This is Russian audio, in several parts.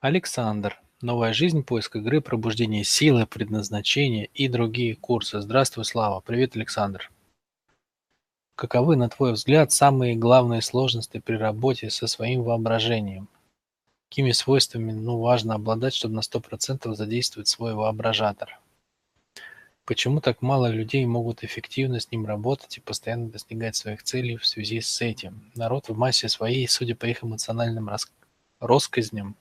Александр. Новая жизнь, поиск игры, пробуждение силы, предназначения и другие курсы. Здравствуй, Слава. Привет, Александр. Каковы, на твой взгляд, самые главные сложности при работе со своим воображением? Какими свойствами ну, важно обладать, чтобы на 100% задействовать свой воображатор? Почему так мало людей могут эффективно с ним работать и постоянно достигать своих целей в связи с этим? Народ в массе своей, судя по их эмоциональным рас... россказням,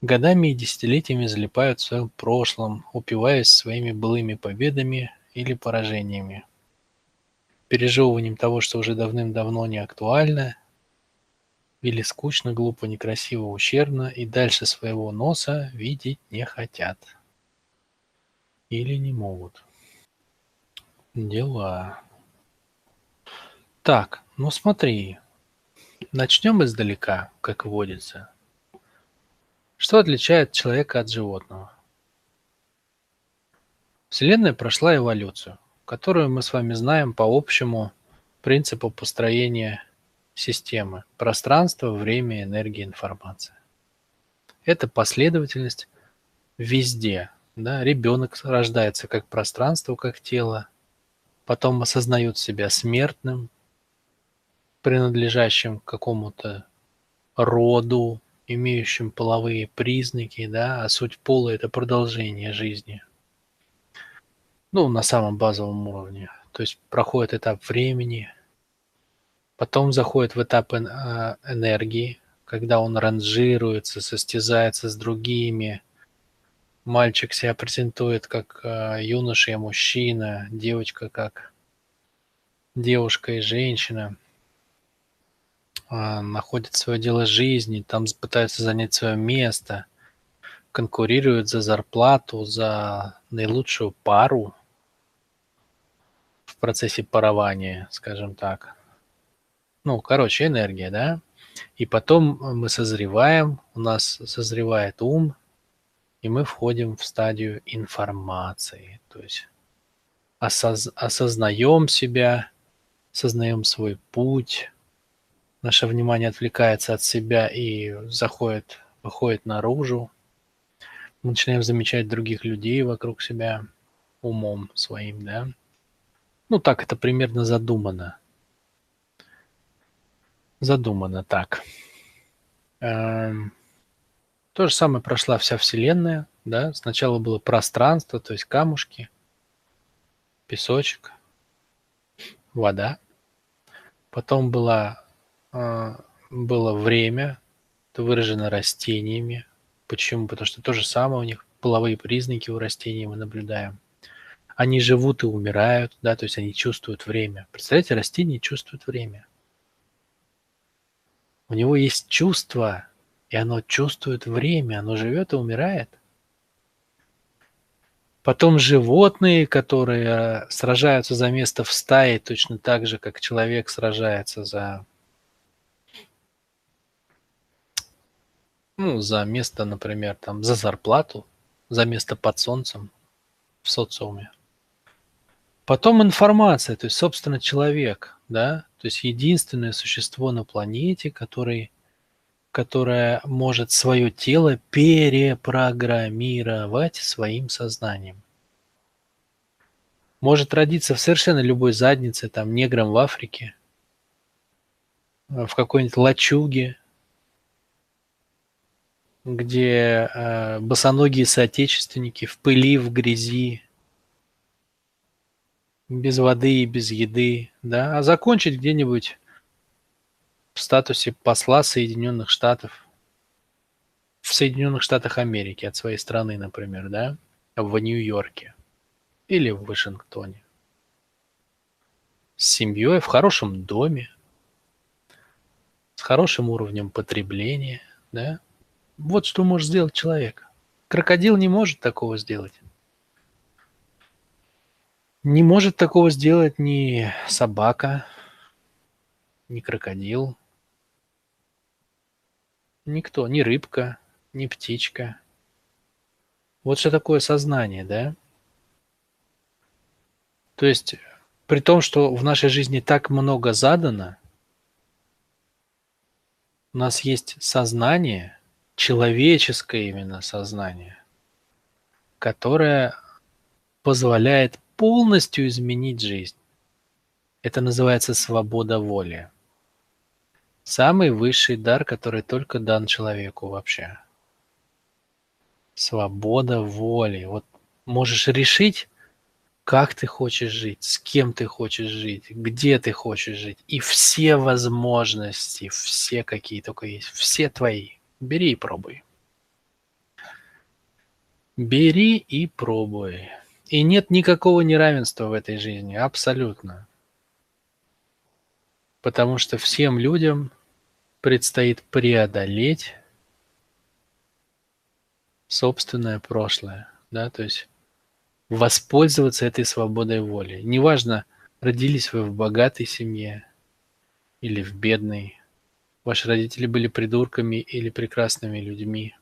годами и десятилетиями залипают в своем прошлом, упиваясь своими былыми победами или поражениями пережевыванием того, что уже давным-давно не актуально, или скучно, глупо, некрасиво, ущербно, и дальше своего носа видеть не хотят. Или не могут. Дела. Так, ну смотри. Начнем издалека, как водится. Что отличает человека от животного? Вселенная прошла эволюцию – которую мы с вами знаем по общему принципу построения системы – пространство, время, энергия, информация. Это последовательность везде. Да? Ребенок рождается как пространство, как тело, потом осознает себя смертным, принадлежащим к какому-то роду, имеющим половые признаки, да, а суть пола – это продолжение жизни – ну, на самом базовом уровне. То есть проходит этап времени, потом заходит в этап а, энергии, когда он ранжируется, состязается с другими. Мальчик себя презентует как а, юноша и мужчина, девочка как девушка и женщина. А, находит свое дело жизни, там пытаются занять свое место, конкурируют за зарплату, за наилучшую пару – процессе парования, скажем так. Ну, короче, энергия, да? И потом мы созреваем, у нас созревает ум, и мы входим в стадию информации. То есть осоз осознаем себя, осознаем свой путь, наше внимание отвлекается от себя и заходит, выходит наружу. Мы начинаем замечать других людей вокруг себя умом своим, да. Ну, так это примерно задумано. Задумано так. Эм, то же самое прошла вся Вселенная, да. Сначала было пространство, то есть камушки, песочек, вода. Потом была, было время, это выражено растениями. Почему? Потому что то же самое у них половые признаки у растений мы наблюдаем – они живут и умирают, да, то есть они чувствуют время. Представляете, растение чувствует время. У него есть чувство, и оно чувствует время, оно живет и умирает. Потом животные, которые э, сражаются за место в стае, точно так же, как человек сражается за, ну, за место, например, там, за зарплату, за место под солнцем в социуме. Потом информация, то есть, собственно, человек, да, то есть единственное существо на планете, который, которое может свое тело перепрограммировать своим сознанием. Может родиться в совершенно любой заднице, там, негром в Африке, в какой-нибудь лачуге, где э, босоногие соотечественники в пыли, в грязи, без воды и без еды, да, а закончить где-нибудь в статусе посла Соединенных Штатов, в Соединенных Штатах Америки от своей страны, например, да, в Нью-Йорке или в Вашингтоне. С семьей, в хорошем доме, с хорошим уровнем потребления, да. Вот что может сделать человек. Крокодил не может такого сделать. Не может такого сделать ни собака, ни крокодил, никто, ни рыбка, ни птичка. Вот что такое сознание, да? То есть, при том, что в нашей жизни так много задано, у нас есть сознание, человеческое именно сознание, которое позволяет полностью изменить жизнь. Это называется свобода воли. Самый высший дар, который только дан человеку вообще. Свобода воли. Вот можешь решить, как ты хочешь жить, с кем ты хочешь жить, где ты хочешь жить. И все возможности, все какие только есть, все твои. Бери и пробуй. Бери и пробуй. И нет никакого неравенства в этой жизни, абсолютно. Потому что всем людям предстоит преодолеть собственное прошлое, да, то есть воспользоваться этой свободой воли. Неважно, родились вы в богатой семье или в бедной, ваши родители были придурками или прекрасными людьми.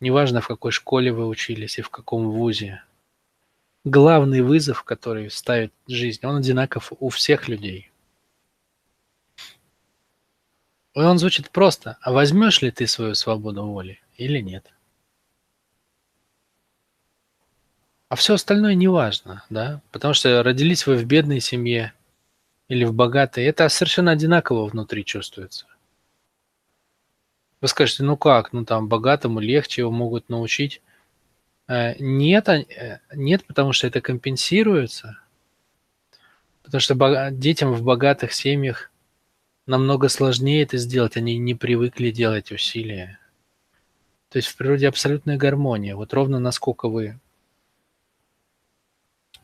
Неважно, в какой школе вы учились и в каком вузе. Главный вызов, который ставит жизнь, он одинаков у всех людей. И он звучит просто. А возьмешь ли ты свою свободу воли или нет? А все остальное не важно, да? Потому что родились вы в бедной семье или в богатой, это совершенно одинаково внутри чувствуется. Вы скажете, ну как, ну там богатому легче, его могут научить. Э, нет, э, нет, потому что это компенсируется. Потому что детям в богатых семьях намного сложнее это сделать, они не привыкли делать усилия. То есть в природе абсолютная гармония. Вот ровно насколько вы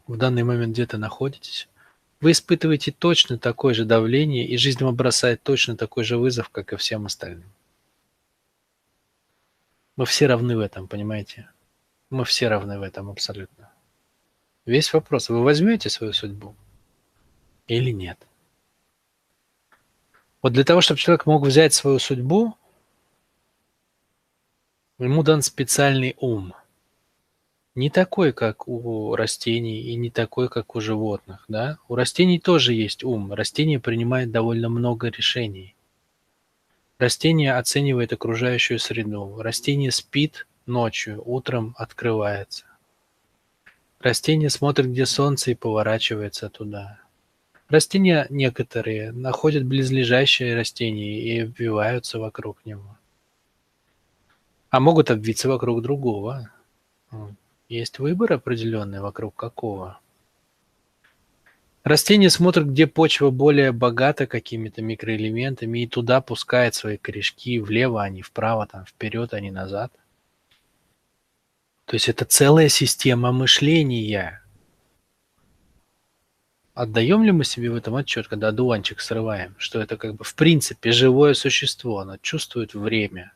в данный момент где-то находитесь, вы испытываете точно такое же давление, и жизнь вам бросает точно такой же вызов, как и всем остальным. Мы все равны в этом, понимаете? Мы все равны в этом абсолютно. Весь вопрос, вы возьмете свою судьбу или нет? Вот для того, чтобы человек мог взять свою судьбу, ему дан специальный ум – не такой, как у растений, и не такой, как у животных, да. У растений тоже есть ум. Растение принимает довольно много решений. Растение оценивает окружающую среду. Растение спит ночью, утром открывается. Растение смотрит, где солнце, и поворачивается туда. Растения некоторые находят близлежащие растения и обвиваются вокруг него. А могут обвиться вокруг другого. Есть выбор определенный, вокруг какого. Растение смотрит, где почва более богата какими-то микроэлементами, и туда пускает свои корешки влево, а не вправо, там, вперед, а не назад. То есть это целая система мышления. Отдаем ли мы себе в этом отчет, когда одуванчик срываем, что это как бы в принципе живое существо, оно чувствует время –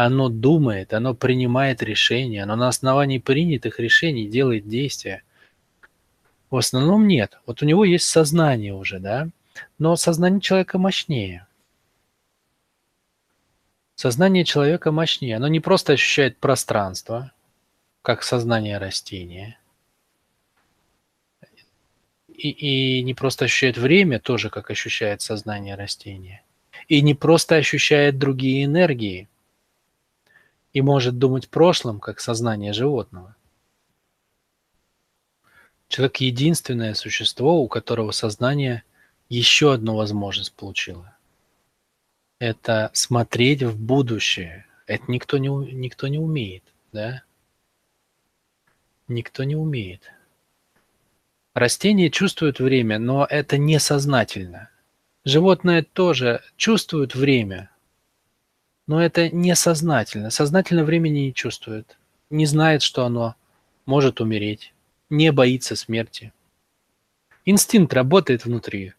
оно думает, оно принимает решения, оно на основании принятых решений делает действия. В основном нет. Вот у него есть сознание уже, да, но сознание человека мощнее. Сознание человека мощнее. Оно не просто ощущает пространство, как сознание растения, и, и не просто ощущает время, тоже как ощущает сознание растения, и не просто ощущает другие энергии, и может думать прошлым, как сознание животного. Человек – единственное существо, у которого сознание еще одну возможность получило. Это смотреть в будущее. Это никто не, никто не умеет, да? Никто не умеет. Растения чувствуют время, но это несознательно. Животное тоже чувствует время, но это несознательно. Сознательно времени не чувствует, не знает, что оно может умереть, не боится смерти. Инстинкт работает внутри.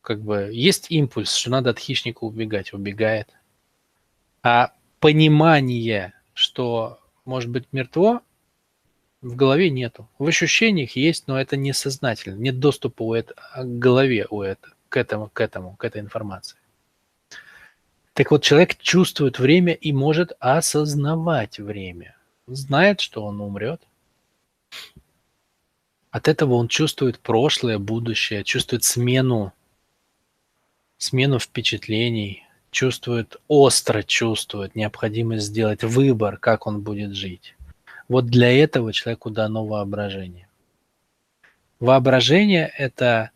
Как бы есть импульс, что надо от хищника убегать, убегает. А понимание, что может быть мертво, в голове нету. В ощущениях есть, но это несознательно. Нет доступа у это, к голове у это, к этому, к этому, к этой информации. Так вот, человек чувствует время и может осознавать время. Знает, что он умрет. От этого он чувствует прошлое, будущее, чувствует смену, смену впечатлений, чувствует, остро чувствует необходимость сделать выбор, как он будет жить. Вот для этого человеку дано воображение. Воображение – это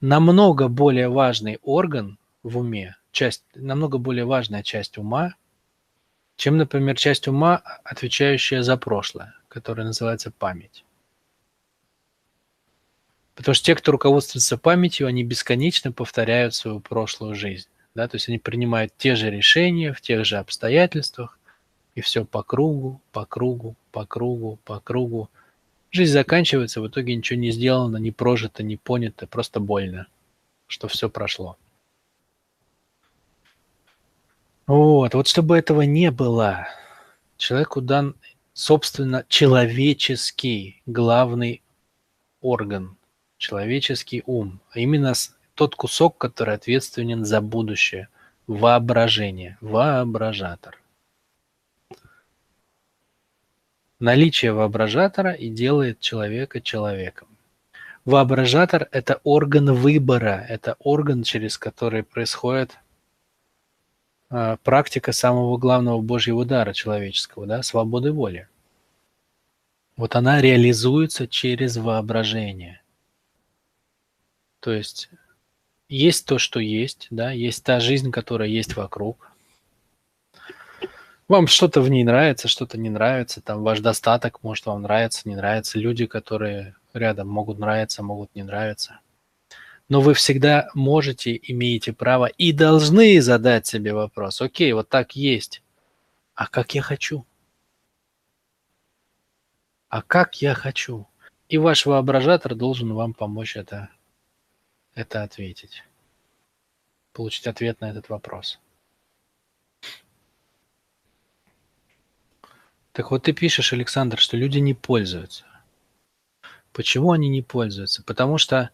намного более важный орган в уме, часть, намного более важная часть ума, чем, например, часть ума, отвечающая за прошлое, которая называется память. Потому что те, кто руководствуется памятью, они бесконечно повторяют свою прошлую жизнь. Да? То есть они принимают те же решения в тех же обстоятельствах, и все по кругу, по кругу, по кругу, по кругу. Жизнь заканчивается, в итоге ничего не сделано, не прожито, не понято, просто больно, что все прошло. Вот, вот чтобы этого не было, человеку дан, собственно, человеческий главный орган, человеческий ум, а именно тот кусок, который ответственен за будущее, воображение, воображатор. Наличие воображатора и делает человека человеком. Воображатор – это орган выбора, это орган, через который происходит практика самого главного Божьего удара человеческого, да, свободы воли. Вот она реализуется через воображение. То есть есть то, что есть, да, есть та жизнь, которая есть вокруг, вам что-то в ней нравится, что-то не нравится, там ваш достаток, может, вам нравится, не нравится, люди, которые рядом могут нравиться, могут не нравиться. Но вы всегда можете, имеете право и должны задать себе вопрос, окей, вот так есть, а как я хочу? А как я хочу? И ваш воображатор должен вам помочь это, это ответить, получить ответ на этот вопрос. Так вот ты пишешь, Александр, что люди не пользуются. Почему они не пользуются? Потому что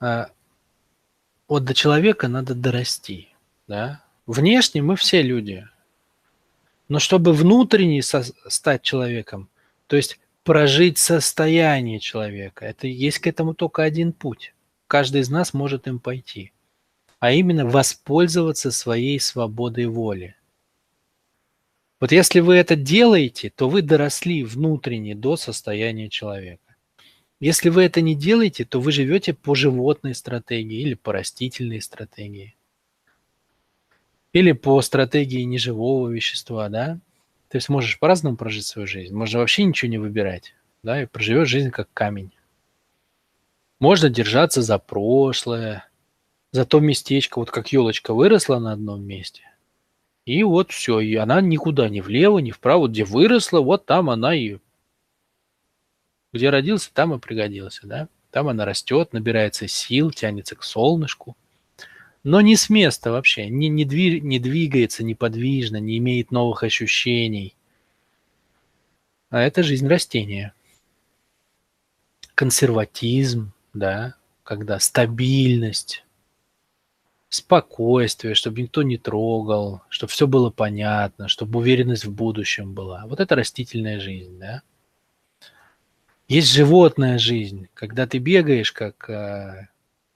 вот до человека надо дорасти. Да? Внешне мы все люди. Но чтобы внутренне со- стать человеком, то есть прожить состояние человека, это есть к этому только один путь. Каждый из нас может им пойти. А именно воспользоваться своей свободой воли. Вот если вы это делаете, то вы доросли внутренне до состояния человека. Если вы это не делаете, то вы живете по животной стратегии или по растительной стратегии. Или по стратегии неживого вещества, да? То есть можешь по-разному прожить свою жизнь. Можно вообще ничего не выбирать, да, и проживешь жизнь как камень. Можно держаться за прошлое, за то местечко, вот как елочка выросла на одном месте, и вот все, и она никуда ни влево, ни вправо, где выросла, вот там она и где родился, там и пригодился, да? Там она растет, набирается сил, тянется к солнышку, но не с места вообще, не, не, дви, не двигается неподвижно, не имеет новых ощущений. А это жизнь растения. Консерватизм, да, когда стабильность, спокойствие, чтобы никто не трогал, чтобы все было понятно, чтобы уверенность в будущем была. Вот это растительная жизнь, да. Есть животная жизнь, когда ты бегаешь, как, э,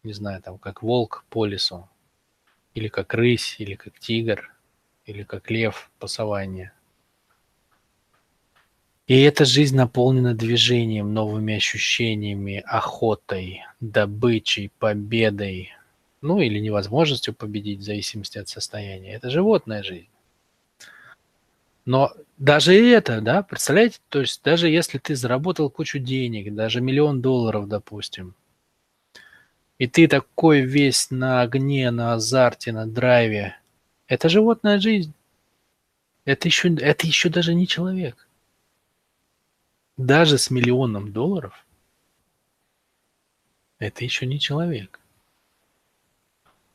не знаю, там, как волк по лесу, или как рысь, или как тигр, или как лев по саванне. И эта жизнь наполнена движением, новыми ощущениями, охотой, добычей, победой, ну или невозможностью победить в зависимости от состояния. Это животная жизнь. Но даже и это, да, представляете, то есть даже если ты заработал кучу денег, даже миллион долларов, допустим, и ты такой весь на огне, на азарте, на драйве, это животная жизнь. Это еще, это еще даже не человек. Даже с миллионом долларов это еще не человек.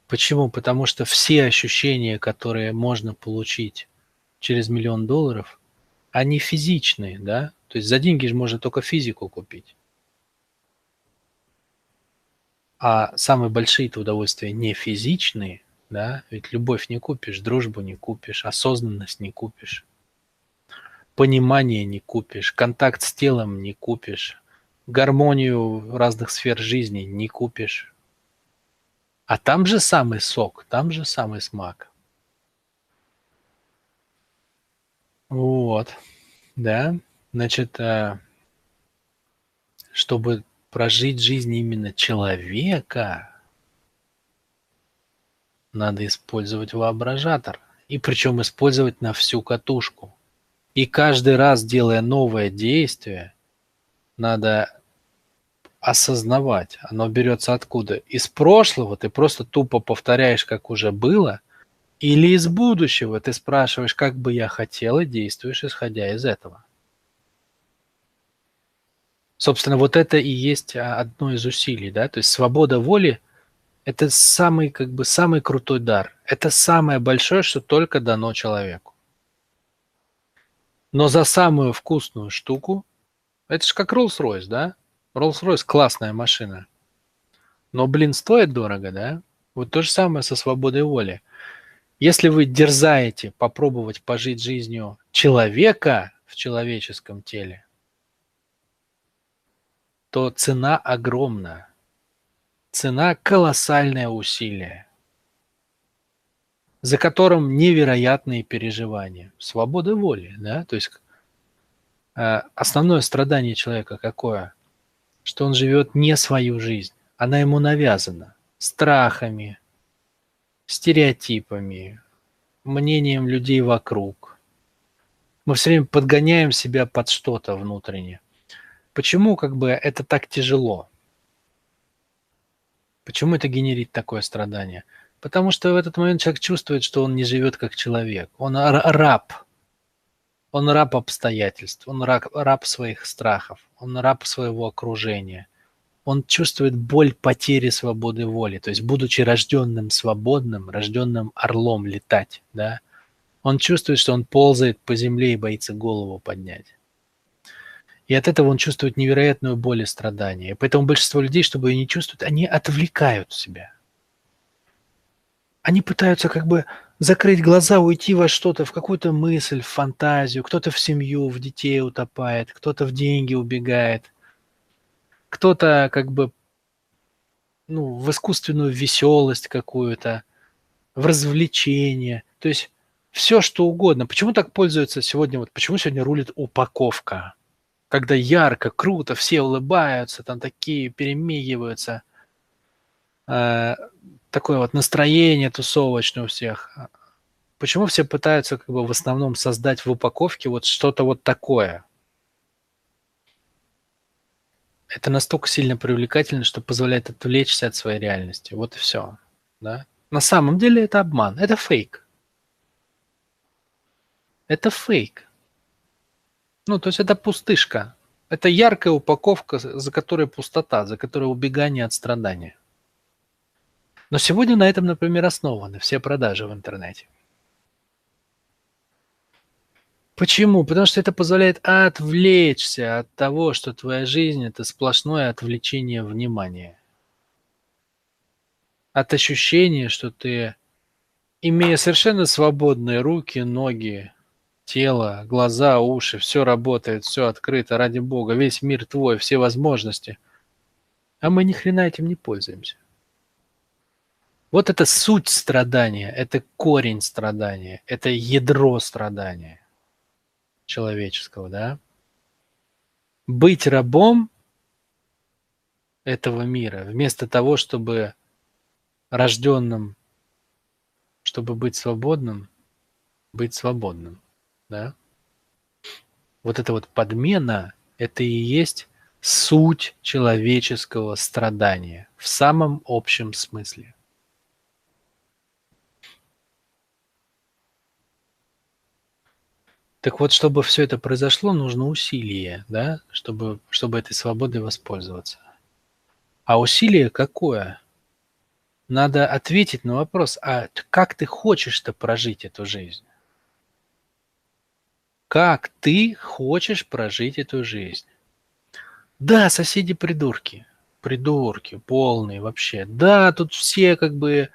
Почему? Потому что все ощущения, которые можно получить через миллион долларов, они физичные, да? То есть за деньги же можно только физику купить. А самые большие-то удовольствия не физичные, да? Ведь любовь не купишь, дружбу не купишь, осознанность не купишь, понимание не купишь, контакт с телом не купишь, гармонию разных сфер жизни не купишь, А там же самый сок, там же самый смак. Вот, да, значит, а, чтобы прожить жизнь именно человека, надо использовать воображатор. И причем использовать на всю катушку. И каждый раз, делая новое действие, надо осознавать, оно берется откуда? Из прошлого ты просто тупо повторяешь, как уже было, или из будущего ты спрашиваешь, как бы я хотел, и действуешь, исходя из этого. Собственно, вот это и есть а, одно из усилий, да, то есть свобода воли – это самый, как бы, самый крутой дар. Это самое большое, что только дано человеку. Но за самую вкусную штуку, это же как Rolls-Royce, да? Rolls-Royce классная машина. Но, блин, стоит дорого, да? Вот то же самое со свободой воли. Если вы дерзаете попробовать пожить жизнью человека в человеческом теле, то цена огромна. Цена – колоссальное усилие, за которым невероятные переживания. Свобода воли, да? То есть э, основное страдание человека какое? Что он живет не свою жизнь. Она ему навязана страхами, стереотипами, мнением людей вокруг. Мы все время подгоняем себя под что-то внутреннее. Почему как бы это так тяжело? Почему это генерит такое страдание? Потому что в этот момент человек чувствует, что он не живет как человек. Он раб. Он раб обстоятельств. Он раб, раб своих страхов. Он раб своего окружения. Он чувствует боль потери свободы воли. То есть, будучи рожденным свободным, рожденным орлом летать, да, он чувствует, что он ползает по земле и боится голову поднять. И от этого он чувствует невероятную боль и страдания. И поэтому большинство людей, чтобы ее не чувствовать, они отвлекают себя. Они пытаются как бы закрыть глаза, уйти во что-то, в какую-то мысль, в фантазию. Кто-то в семью, в детей утопает, кто-то в деньги убегает, кто-то как бы ну, в искусственную веселость какую-то, в развлечение. То есть все, что угодно. Почему так пользуются сегодня, вот почему сегодня рулит упаковка? когда ярко, круто, все улыбаются, там такие перемигиваются. Э, такое вот настроение тусовочное у всех. Почему все пытаются как бы в основном создать в упаковке вот что-то вот такое? Это настолько сильно привлекательно, что позволяет отвлечься от своей реальности. Вот и все. Да? На самом деле это обман, это фейк. Это фейк. Ну, то есть это пустышка. Это яркая упаковка, за которой пустота, за которой убегание от страдания. Но сегодня на этом, например, основаны все продажи в интернете. Почему? Потому что это позволяет отвлечься от того, что твоя жизнь – это сплошное отвлечение внимания. От ощущения, что ты, имея совершенно свободные руки, ноги, тело, глаза, уши, все работает, все открыто, ради бога, весь мир твой, все возможности. А мы ни хрена этим не пользуемся. Вот это суть страдания, это корень страдания, это ядро страдания человеческого, да? Быть рабом этого мира, вместо того, чтобы рожденным, чтобы быть свободным, быть свободным да, вот эта вот подмена, это и есть суть человеческого страдания в самом общем смысле. Так вот, чтобы все это произошло, нужно усилие, да, чтобы, чтобы этой свободой воспользоваться. А усилие какое? Надо ответить на вопрос, а как ты хочешь-то прожить эту жизнь? Как ты хочешь прожить эту жизнь? Да, соседи придурки. Придурки, полные вообще. Да, тут все как бы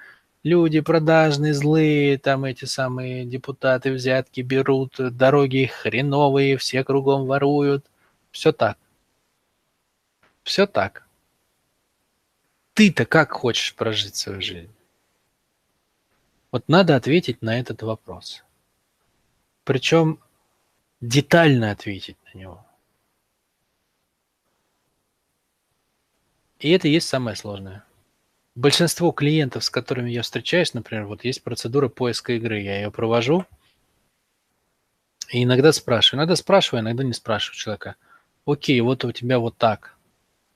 люди продажные, злые, там эти самые депутаты взятки берут, дороги хреновые, все кругом воруют. Все так. Все так. ты-то как хочешь прожить свою жизнь? Вот надо ответить на этот вопрос. Причем детально ответить на него. И это и есть самое сложное. Большинство клиентов, с которыми я встречаюсь, например, вот есть процедура поиска игры, я ее провожу, и иногда спрашиваю, иногда спрашиваю, иногда не спрашиваю человека. Окей, вот у тебя вот так.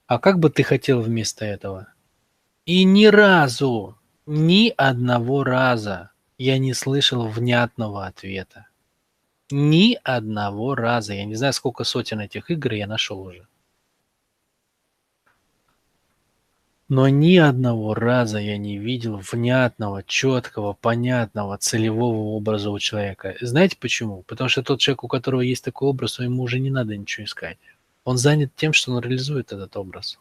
А как бы ты хотел вместо этого? И ни разу, ни одного раза я не слышал внятного ответа. Ни одного раза. Я не знаю, сколько сотен этих игр я нашел уже. Но ни одного раза я не видел внятного, четкого, понятного, целевого образа у человека. Знаете почему? Потому что тот человек, у которого есть такой образ, ему уже не надо ничего искать. Он занят тем, что он реализует этот образ.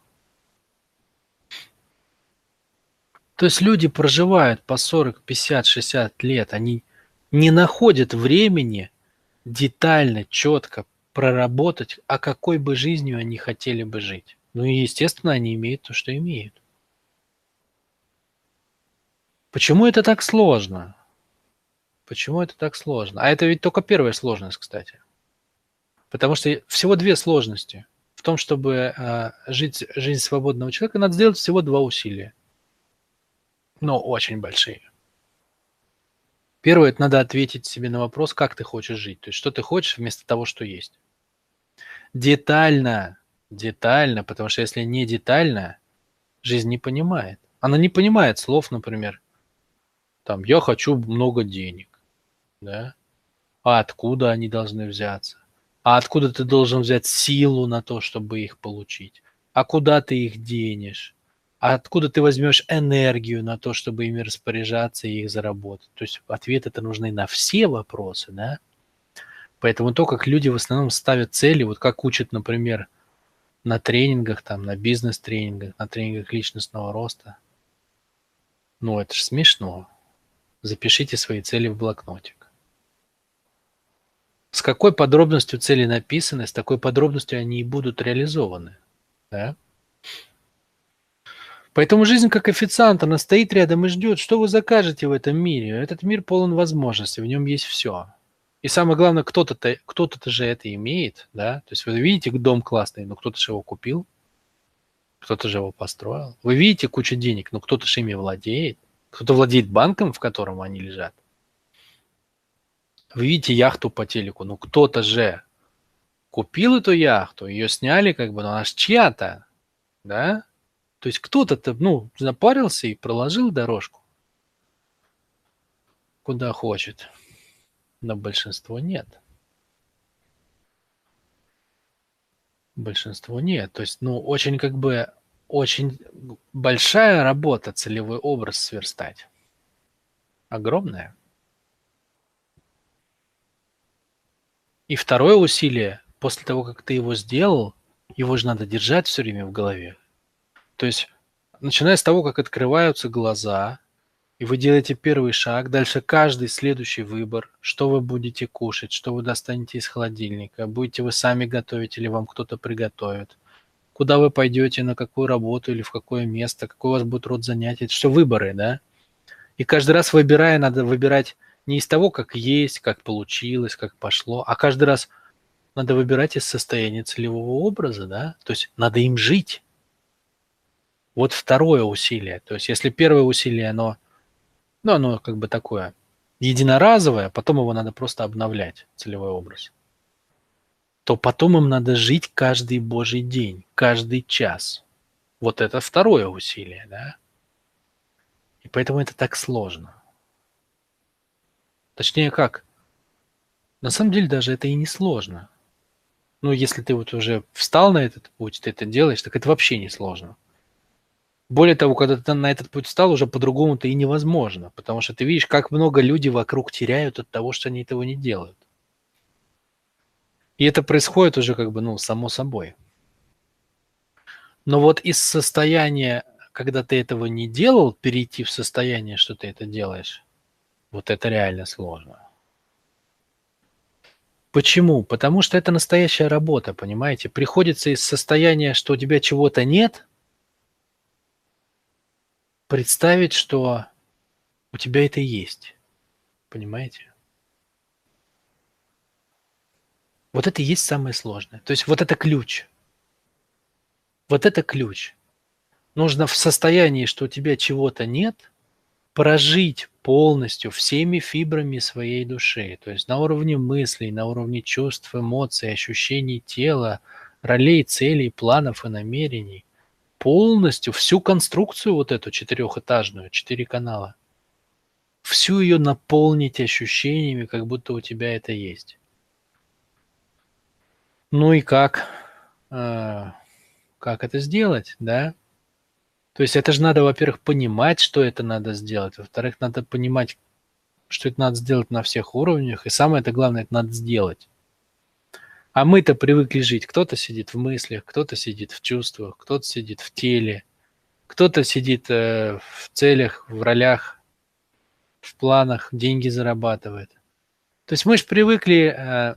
То есть люди проживают по 40, 50, 60 лет, они не находят времени детально, четко проработать, а какой бы жизнью они хотели бы жить. Ну и, естественно, они имеют то, что имеют. Почему это так сложно? Почему это так сложно? А это ведь только первая сложность, кстати. Потому что всего две сложности. В том, чтобы э, жить жизнь свободного человека, надо сделать всего два усилия. Но очень большие. Первое, это надо ответить себе на вопрос, как ты хочешь жить. То есть, что ты хочешь вместо того, что есть. Детально Детально, потому что если не детально, жизнь не понимает. Она не понимает слов, например, там, я хочу много денег, да? А откуда они должны взяться? А откуда ты должен взять силу на то, чтобы их получить? А куда ты их денешь? А откуда ты возьмешь энергию на то, чтобы ими распоряжаться и их заработать? То есть ответы это нужны на все вопросы, да? Поэтому то, как люди в основном ставят цели, вот как учат, например, на тренингах, там, на бизнес-тренингах, на тренингах личностного роста. Ну, это же смешно. Запишите свои цели в блокнотик. С какой подробностью цели написаны, с такой подробностью они и будут реализованы. Да? Поэтому жизнь как официант, она стоит рядом и ждет, что вы закажете в этом мире. Этот мир полон возможностей, в нем есть все. И самое главное, кто-то кто-то же это имеет, да. То есть вы видите дом классный, но кто-то же его купил, кто-то же его построил. Вы видите кучу денег, но кто-то же ими владеет. Кто-то владеет банком, в котором они лежат. Вы видите яхту по телеку, но кто-то же купил эту яхту, ее сняли, как бы, но она же чья-то, да? То есть кто-то, ну, запарился и проложил дорожку куда хочет но большинство нет. Большинство нет. То есть, ну, очень как бы, очень большая работа целевой образ сверстать. Огромная. И второе усилие, после того, как ты его сделал, его же надо держать все время в голове. То есть, начиная с того, как открываются глаза, и вы делаете первый шаг, дальше каждый следующий выбор, что вы будете кушать, что вы достанете из холодильника, будете вы сами готовить или вам кто-то приготовит, куда вы пойдете, на какую работу или в какое место, какой у вас будет род занятий, это все выборы, да? И каждый раз выбирая, надо выбирать не из того, как есть, как получилось, как пошло, а каждый раз надо выбирать из состояния целевого образа, да? То есть надо им жить. Вот второе усилие. То есть если первое усилие, оно ну, оно как бы такое единоразовое, потом его надо просто обновлять, целевой образ. То потом им надо жить каждый божий день, каждый час. Вот это второе усилие, да? И поэтому это так сложно. Точнее как? На самом деле даже это и не сложно. Ну, если ты вот уже встал на этот путь, ты это делаешь, так это вообще не сложно. Более того, когда ты на этот путь стал, уже по-другому-то и невозможно, потому что ты видишь, как много людей вокруг теряют от того, что они этого не делают. И это происходит уже как бы, ну, само собой. Но вот из состояния, когда ты этого не делал, перейти в состояние, что ты это делаешь, вот это реально сложно. Почему? Потому что это настоящая работа, понимаете? Приходится из состояния, что у тебя чего-то нет – представить, что у тебя это есть. Понимаете? Вот это и есть самое сложное. То есть вот это ключ. Вот это ключ. Нужно в состоянии, что у тебя чего-то нет, прожить полностью всеми фибрами своей души. То есть на уровне мыслей, на уровне чувств, эмоций, ощущений тела, ролей, целей, планов и намерений. Полностью всю конструкцию вот эту четырехэтажную, четыре канала. Всю ее наполнить ощущениями, как будто у тебя это есть. Ну и как? А, как это сделать, да? То есть это же надо, во-первых, понимать, что это надо сделать. Во-вторых, надо понимать, что это надо сделать на всех уровнях. И самое это главное, это надо сделать. А мы-то привыкли жить. Кто-то сидит в мыслях, кто-то сидит в чувствах, кто-то сидит в теле, кто-то сидит э, в целях, в ролях, в планах, деньги зарабатывает. То есть мы же привыкли э,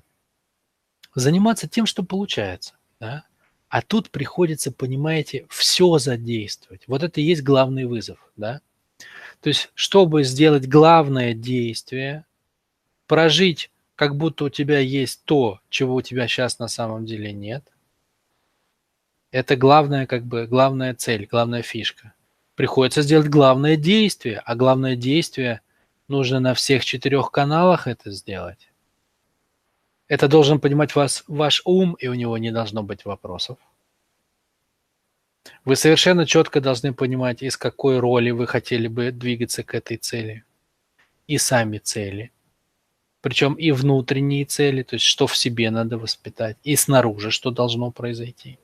заниматься тем, что получается. Да? А тут приходится, понимаете, все задействовать. Вот это и есть главный вызов, да? То есть, чтобы сделать главное действие, прожить, как будто у тебя есть то, чего у тебя сейчас на самом деле нет, это главная, как бы, главная цель, главная фишка. Приходится сделать главное действие, а главное действие нужно на всех четырех каналах это сделать. Это должен понимать вас, ваш ум, и у него не должно быть вопросов. Вы совершенно четко должны понимать, из какой роли вы хотели бы двигаться к этой цели. И сами цели. Причем и внутренние цели, то есть что в себе надо воспитать, и снаружи, что должно произойти.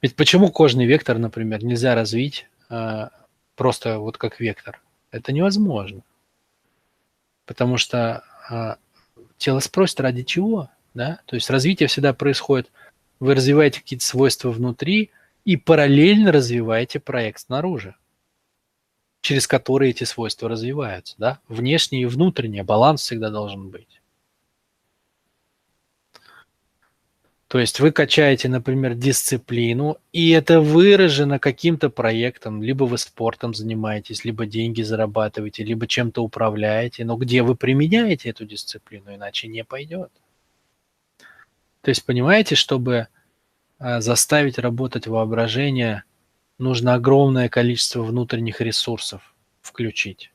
Ведь почему кожный вектор, например, нельзя развить э, просто вот как вектор? Это невозможно. Потому что э, тело спросит ради чего, да? То есть развитие всегда происходит, вы развиваете какие-то свойства внутри и параллельно развиваете проект снаружи, через который эти свойства развиваются, да? Внешний и внутренний баланс всегда должен быть. То есть вы качаете, например, дисциплину, и это выражено каким-то проектом. Либо вы спортом занимаетесь, либо деньги зарабатываете, либо чем-то управляете. Но где вы применяете эту дисциплину, иначе не пойдет. То есть, понимаете, чтобы а, заставить работать воображение, нужно огромное количество внутренних ресурсов включить.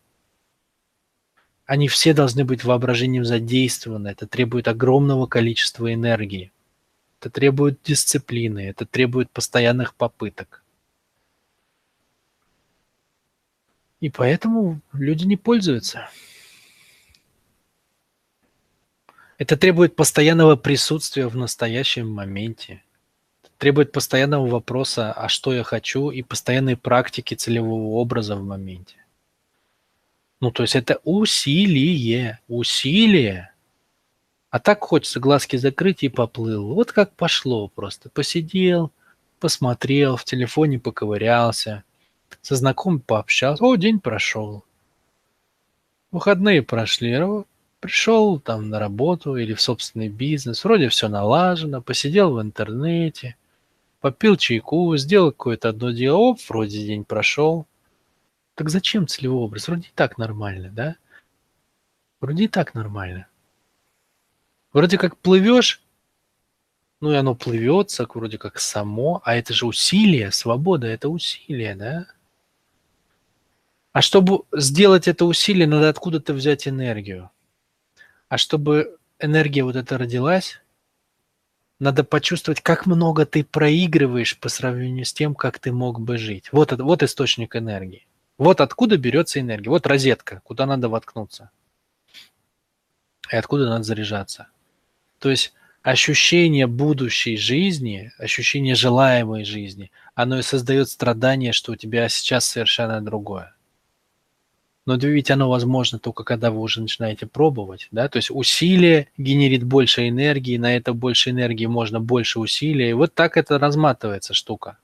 Они все должны быть воображением задействованы. Это требует огромного количества энергии. Это требует дисциплины, это требует постоянных попыток. И поэтому люди не пользуются. Это требует постоянного присутствия в настоящем моменте. Требует постоянного вопроса, а что я хочу, и постоянной практики целевого образа в моменте. Ну, то есть это усилие, усилие. А так хочется глазки закрыть и поплыл. Вот как пошло просто. Посидел, посмотрел, в телефоне поковырялся, со знакомым пообщался. О, день прошел. Выходные прошли. Пришел там на работу или в собственный бизнес. Вроде все налажено. Посидел в интернете. Попил чайку, сделал какое-то одно дело. Оп, вроде день прошел. Так зачем целевой образ? Вроде и так нормально, да? Вроде и так нормально. Вроде как плывешь, ну и оно плывется, вроде как само, а это же усилие, свобода – это усилие, да? А чтобы сделать это усилие, надо откуда-то взять энергию. А чтобы энергия вот эта родилась, надо почувствовать, как много ты проигрываешь по сравнению с тем, как ты мог бы жить. Вот, вот источник энергии. Вот откуда берется энергия. Вот розетка, куда надо воткнуться. И откуда надо заряжаться. То есть ощущение будущей жизни, ощущение желаемой жизни, оно и создает страдание, что у тебя сейчас совершенно другое. Но ведь оно возможно только когда вы уже начинаете пробовать, да, то есть усилие генерит больше энергии, на это больше энергии можно больше усилия, и вот так это разматывается штука.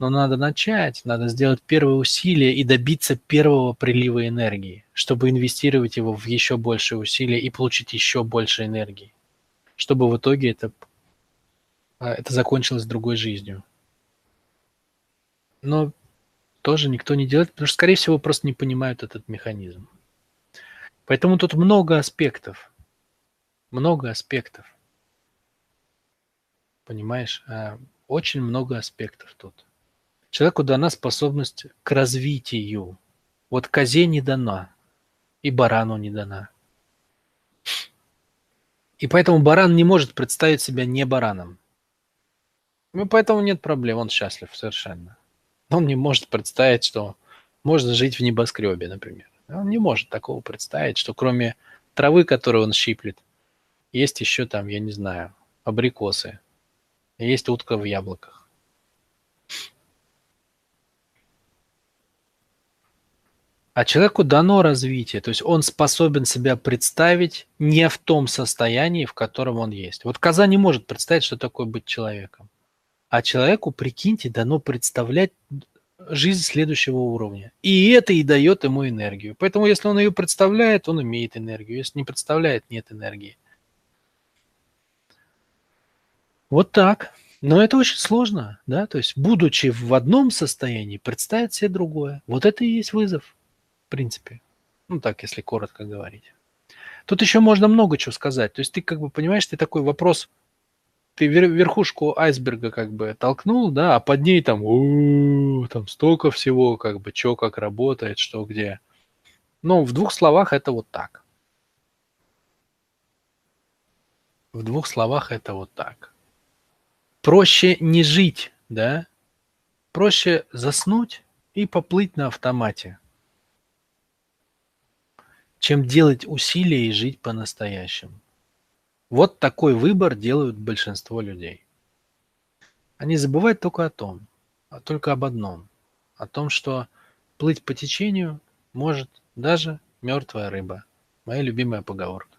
Но надо начать, надо сделать первое усилие и добиться первого прилива энергии, чтобы инвестировать его в еще большее усилие и получить еще больше энергии, чтобы в итоге это, а, это закончилось другой жизнью. Но тоже никто не делает, потому что, скорее всего, просто не понимают этот механизм. Поэтому тут много аспектов. Много аспектов. Понимаешь? А, очень много аспектов тут. Человеку дана способность к развитию. Вот козе не дана, и барану не дана. И поэтому баран не может представить себя не бараном. Ну, поэтому нет проблем, он счастлив совершенно. Он не может представить, что можно жить в небоскребе, например. Он не может такого представить, что кроме травы, которую он щиплет, есть еще там, я не знаю, абрикосы, есть утка в яблоках. А человеку дано развитие, то есть он способен себя представить не в том состоянии, в котором он есть. Вот коза не может представить, что такое быть человеком. А человеку, прикиньте, дано представлять жизнь следующего уровня. И это и дает ему энергию. Поэтому, если он ее представляет, он имеет энергию. Если не представляет, нет энергии. Вот так. Но это очень сложно, да, то есть, будучи в одном состоянии, представить себе другое. Вот это и есть вызов, в принципе. Ну, так, если коротко говорить. Тут еще можно много чего сказать. То есть ты как бы понимаешь, ты такой вопрос ты верхушку айсберга как бы толкнул, да, а под ней там, у там столько всего, как бы, что как работает, что где. Ну, в двух словах это вот так. В двух словах это вот так. Проще не жить, да? Проще заснуть и поплыть на автомате, чем делать усилия и жить по-настоящему. Вот такой выбор делают большинство людей. Они забывают только о том, а только об одном, о том, что плыть по течению может даже мертвая рыба. Моя любимая поговорка.